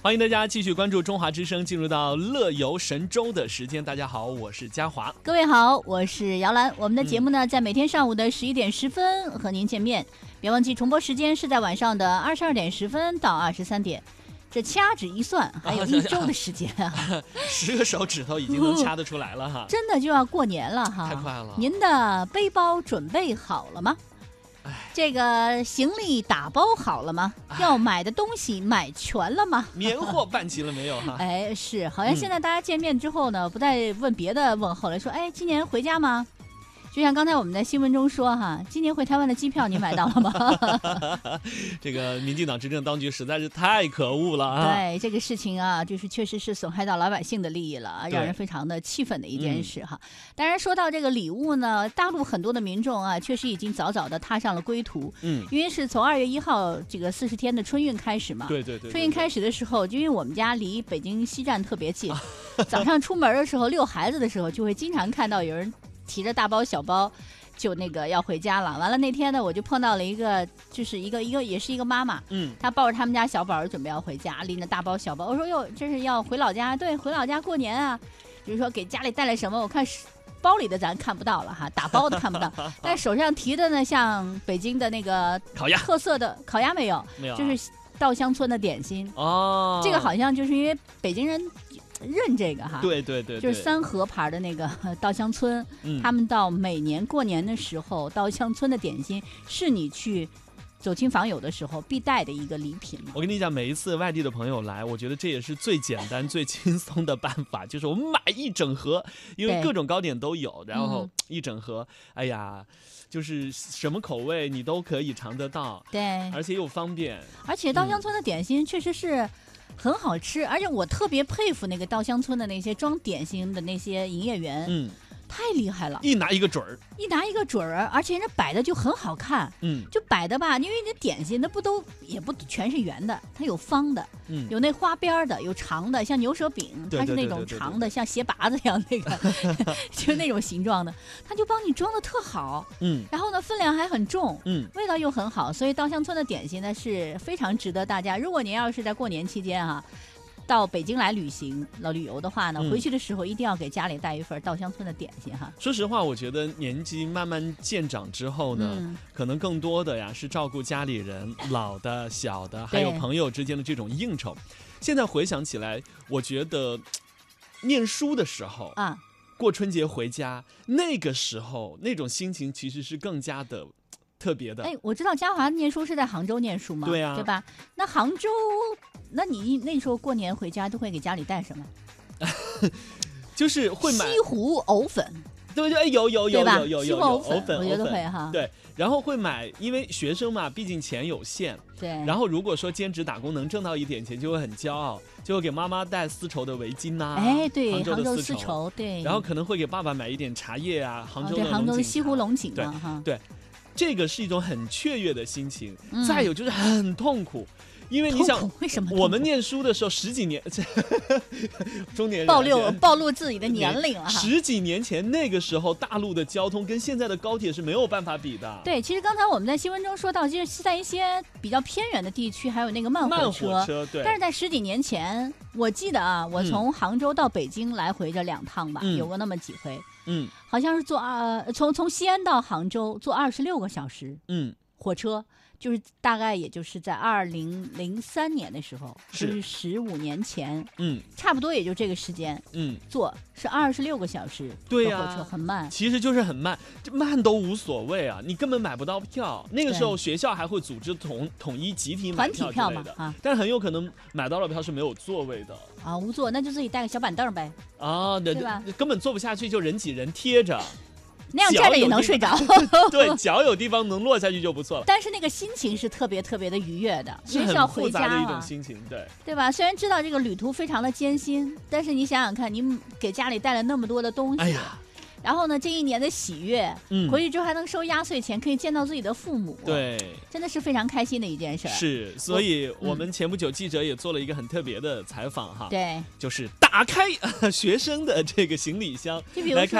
欢迎大家继续关注中华之声，进入到乐游神州的时间。大家好，我是嘉华。各位好，我是姚兰。我们的节目呢，在每天上午的十一点十分和您见面，别忘记重播时间是在晚上的二十二点十分到二十三点。这掐指一算，还有一 周的时间啊，十个手指头已经能掐得出来了哈，真的就要过年了哈，太快了。您的背包准备好了吗？这个行李打包好了吗？要买的东西买全了吗？年货办齐了没有哈？哎，是，好像现在大家见面之后呢，不再问别的问候了，说，哎，今年回家吗？就像刚才我们在新闻中说哈，今年回台湾的机票你买到了吗？这个民进党执政当局实在是太可恶了啊！对这个事情啊，就是确实是损害到老百姓的利益了，让人非常的气愤的一件事哈。当然说到这个礼物呢，大陆很多的民众啊，确实已经早早的踏上了归途。嗯，因为是从二月一号这个四十天的春运开始嘛。对对对。春运开始的时候，就因为我们家离北京西站特别近，早上出门的时候遛孩子的时候，就会经常看到有人。提着大包小包，就那个要回家了。完了那天呢，我就碰到了一个，就是一个一个也是一个妈妈，嗯，她抱着他们家小宝准备要回家，拎着大包小包。我说哟，这是要回老家？对，回老家过年啊。比如说给家里带来什么？我看包里的咱看不到了哈，打包的看不到，但手上提的呢，像北京的那个烤鸭特色的烤鸭没有，没有，就是稻香村的点心哦。这个好像就是因为北京人。认这个哈，对对对，就是三河牌的那个 稻香村，他们到每年过年的时候，稻香村的点心是你去走亲访友的时候必带的一个礼品。我跟你讲，每一次外地的朋友来，我觉得这也是最简单、最轻松的办法，就是我们买一整盒，因为各种糕点都有，然后一整盒，哎呀，就是什么口味你都可以尝得到，对，而且又方便。而且稻香村的点心确实是。很好吃，而且我特别佩服那个稻香村的那些装点心的那些营业员。嗯。太厉害了，一拿一个准儿，一拿一个准儿，而且人家摆的就很好看，嗯，就摆的吧，因为那点心那不都也不全是圆的，它有方的，嗯，有那花边的，有长的，像牛舌饼，它是那种长的，像鞋拔子一样那个，就那种形状的，他就帮你装的特好，嗯，然后呢分量还很重，嗯，味道又很好，所以稻香村的点心呢是非常值得大家，如果您要是在过年期间啊。到北京来旅行、了旅游的话呢，回去的时候一定要给家里带一份稻香村的点心哈。说实话，我觉得年纪慢慢渐长之后呢，可能更多的呀是照顾家里人，老的、小的，还有朋友之间的这种应酬。现在回想起来，我觉得 念书的时候啊，过春节回家那个时候那种心情其实是更加的。特别的，哎，我知道嘉华念书是在杭州念书吗？对啊，对吧？那杭州，那你那时候过年回家都会给家里带什么？就是会买西湖藕粉，对对？有有有有有有藕粉，我觉得会哈。对，然后会买，因为学生嘛，毕竟钱有限。对。然后如果说兼职打工能挣到一点钱，就会很骄傲，就会给妈妈带丝绸的围巾呐。哎，对，杭州丝绸，对。然后可能会给爸爸买一点茶叶啊，杭州的杭州的西湖龙井对对。这个是一种很雀跃的心情，再有就是很痛苦，因为你想，为什么我们念书的时候十几年，中年人暴露暴露自己的年龄了十几年前那个时候，大陆的交通跟现在的高铁是没有办法比的。对，其实刚才我们在新闻中说到，就是在一些比较偏远的地区，还有那个慢火车。对。但是在十几年前，我记得啊，我从杭州到北京来回这两趟吧，有过那么几回。嗯，好像是坐二从从西安到杭州坐二十六个小时，嗯，火车。就是大概也就是在二零零三年的时候，是十五年前，嗯，差不多也就这个时间，嗯，坐是二十六个小时，对呀，火车很慢，其实就是很慢，这慢都无所谓啊，你根本买不到票。那个时候学校还会组织统统一集体买票票嘛，啊，但是很有可能买到了票是没有座位的啊，无座，那就自己带个小板凳呗，啊，对吧？根本坐不下去，就人挤人贴着。那样站着也能睡着，对，脚有地方能落下去就不错了。但是那个心情是特别特别的愉悦的，是很复杂的一种心情，对，对吧？虽然知道这个旅途非常的艰辛，但是你想想看，你给家里带了那么多的东西。然后呢，这一年的喜悦，嗯，回去之后还能收压岁钱，可以见到自己的父母，对，真的是非常开心的一件事。是，所以我们前不久记者也做了一个很特别的采访哈，对，就是打开学生的这个行李箱，就比如说，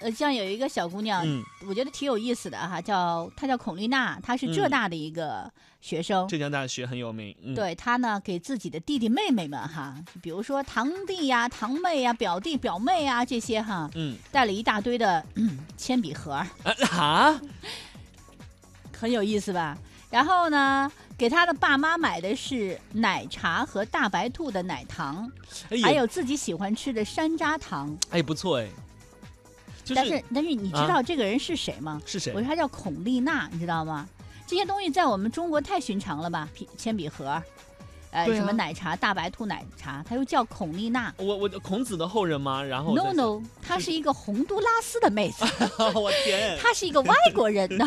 呃，像有一个小姑娘，嗯，我觉得挺有意思的哈，叫她叫孔丽娜，她是浙大的一个学生，浙江大学很有名。对他呢，给自己的弟弟妹妹们哈，比如说堂弟呀、堂妹呀、表弟表妹啊这些哈，嗯，带了一大堆的 铅笔盒啊，很有意思吧？然后呢，给他的爸妈买的是奶茶和大白兔的奶糖，还有自己喜欢吃的山楂糖。哎，不错哎。但是但是你知道这个人是谁吗？是谁？我说他叫孔丽娜，你知道吗？这些东西在我们中国太寻常了吧？铅铅笔盒。呃，什么奶茶大白兔奶茶，他又叫孔丽娜。我我孔子的后人吗？然后 No No，她是一个洪都拉斯的妹子。我天！她是一个外国人呢，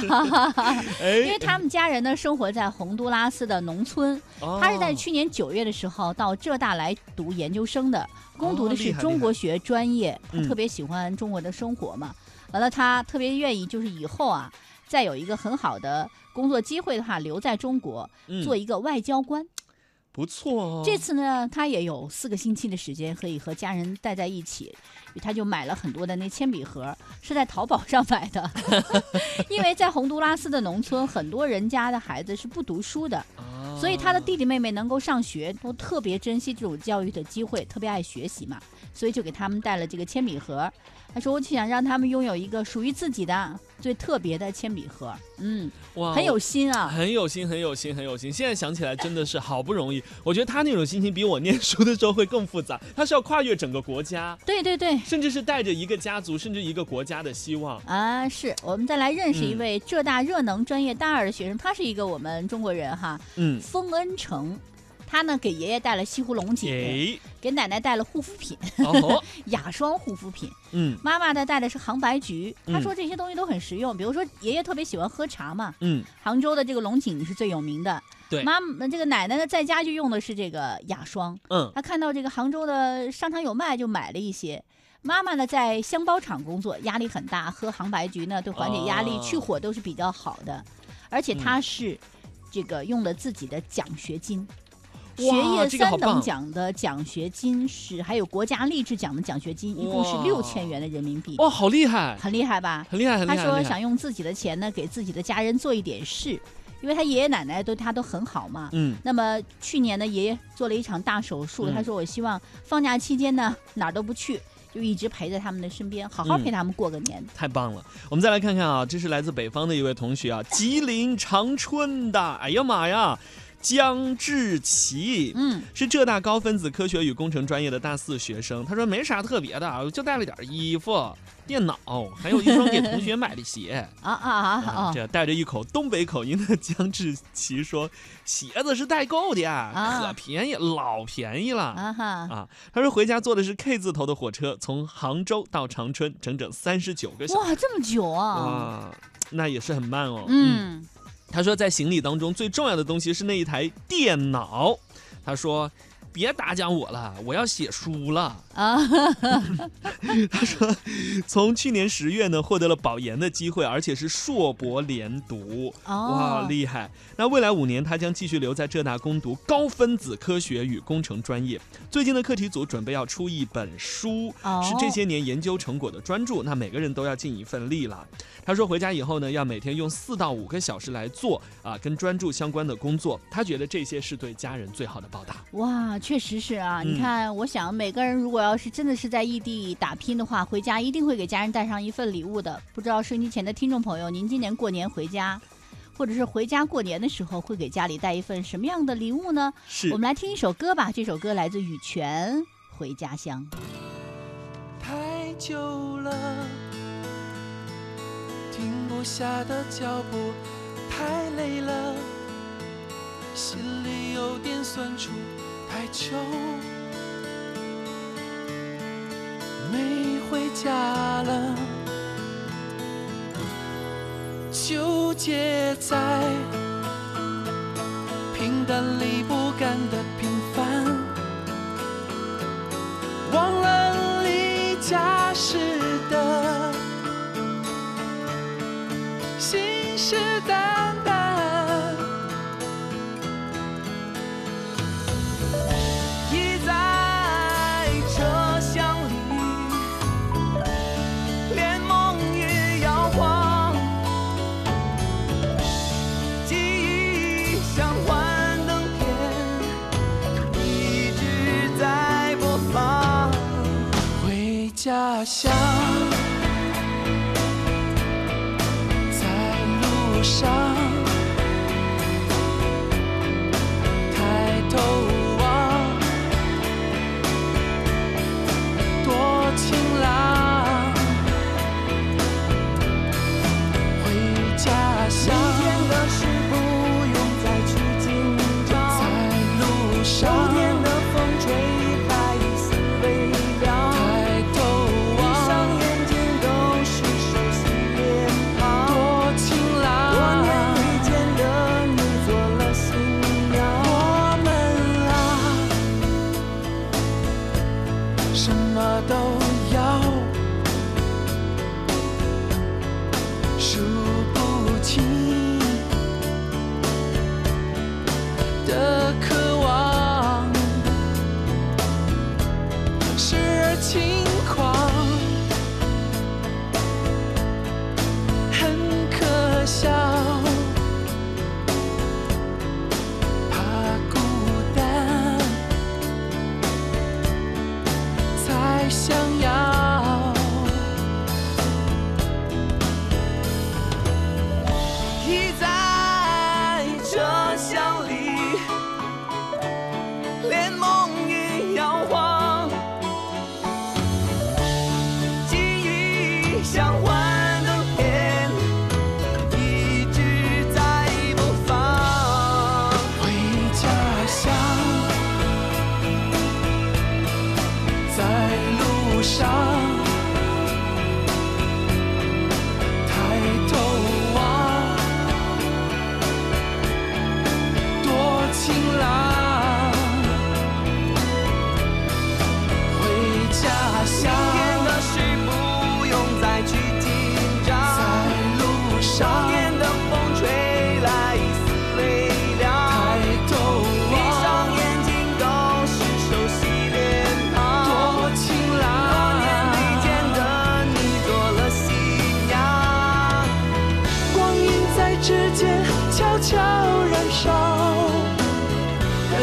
因为他们家人呢生活在洪都拉斯的农村。她是在去年九月的时候到浙大来读研究生的，攻读的是中国学专业。她特别喜欢中国的生活嘛，完了她特别愿意就是以后啊再有一个很好的工作机会的话，留在中国做一个外交官。不错哦，这次呢，他也有四个星期的时间可以和家人待在一起，他就买了很多的那铅笔盒，是在淘宝上买的，因为在洪都拉斯的农村，很多人家的孩子是不读书的，所以他的弟弟妹妹能够上学，都特别珍惜这种教育的机会，特别爱学习嘛，所以就给他们带了这个铅笔盒。他说：“我就想让他们拥有一个属于自己的最特别的铅笔盒。”嗯，哇，很有心啊，很有心，很有心，很有心。现在想起来真的是好不容易。我觉得他那种心情比我念书的时候会更复杂。他是要跨越整个国家，对对对，甚至是带着一个家族，甚至一个国家的希望啊！是我们再来认识一位浙大热能专业大二的学生，他是一个我们中国人哈，嗯，封恩成。他呢，给爷爷带了西湖龙井，给奶奶带了护肤品，雅霜护肤品。嗯，妈妈呢带的是杭白菊。他说这些东西都很实用。比如说，爷爷特别喜欢喝茶嘛，嗯，杭州的这个龙井是最有名的。对，妈，这个奶奶呢在家就用的是这个雅霜。嗯，他看到这个杭州的商场有卖，就买了一些。妈妈呢在箱包厂工作，压力很大，喝杭白菊呢对缓解压力、去火都是比较好的。而且他是这个用了自己的奖学金。学业三等奖的奖学金是，还有国家励志奖的奖学金，一共是六千元的人民币。哇，好厉害！很厉害吧？很厉害，很厉害。他说想用自己的钱呢，给自己的家人做一点事，因为他爷爷奶奶对他都很好嘛。嗯。那么去年呢，爷爷做了一场大手术，他说我希望放假期间呢，哪儿都不去，就一直陪在他们的身边，好好陪他们过个年。太棒了！我们再来看看啊，这是来自北方的一位同学啊，吉林长春的。哎呀妈呀！江志奇，嗯，是浙大高分子科学与工程专业的大四学生。他说没啥特别的，就带了点衣服、电脑，还有一双给同学买的鞋。啊啊啊！啊！这带着一口东北口音的江志奇说：“鞋子是代购的，可便宜，老便宜了。”啊哈！啊，他说回家坐的是 K 字头的火车，从杭州到长春，整整三十九个小时。哇，这么久啊！啊，那也是很慢哦。嗯。他说，在行李当中最重要的东西是那一台电脑。他说。别打搅我了，我要写书了啊！他说，从去年十月呢，获得了保研的机会，而且是硕博连读，哇，厉害！那未来五年，他将继续留在浙大攻读高分子科学与工程专业。最近的课题组准备要出一本书，是这些年研究成果的专著。那每个人都要尽一份力了。他说，回家以后呢，要每天用四到五个小时来做啊，跟专注相关的工作。他觉得这些是对家人最好的报答。哇！确实是啊，你看，我想每个人如果要是真的是在异地打拼的话，回家一定会给家人带上一份礼物的。不知道收音机前的听众朋友，您今年过年回家，或者是回家过年的时候，会给家里带一份什么样的礼物呢？是我们来听一首歌吧，这首歌来自羽泉，《回家乡》。太久了，停不下的脚步，太累了，心里有点酸楚。太久没回家了，纠结在平淡里不甘的平凡，忘了离家时的信誓旦旦。家乡。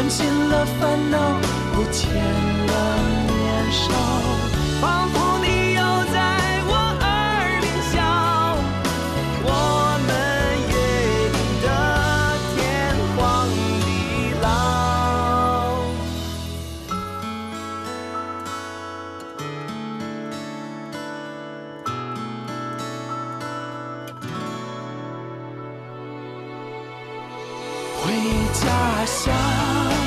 尽了烦恼不见了年少仿佛你又在我耳边笑我们约定的天荒地老回家乡。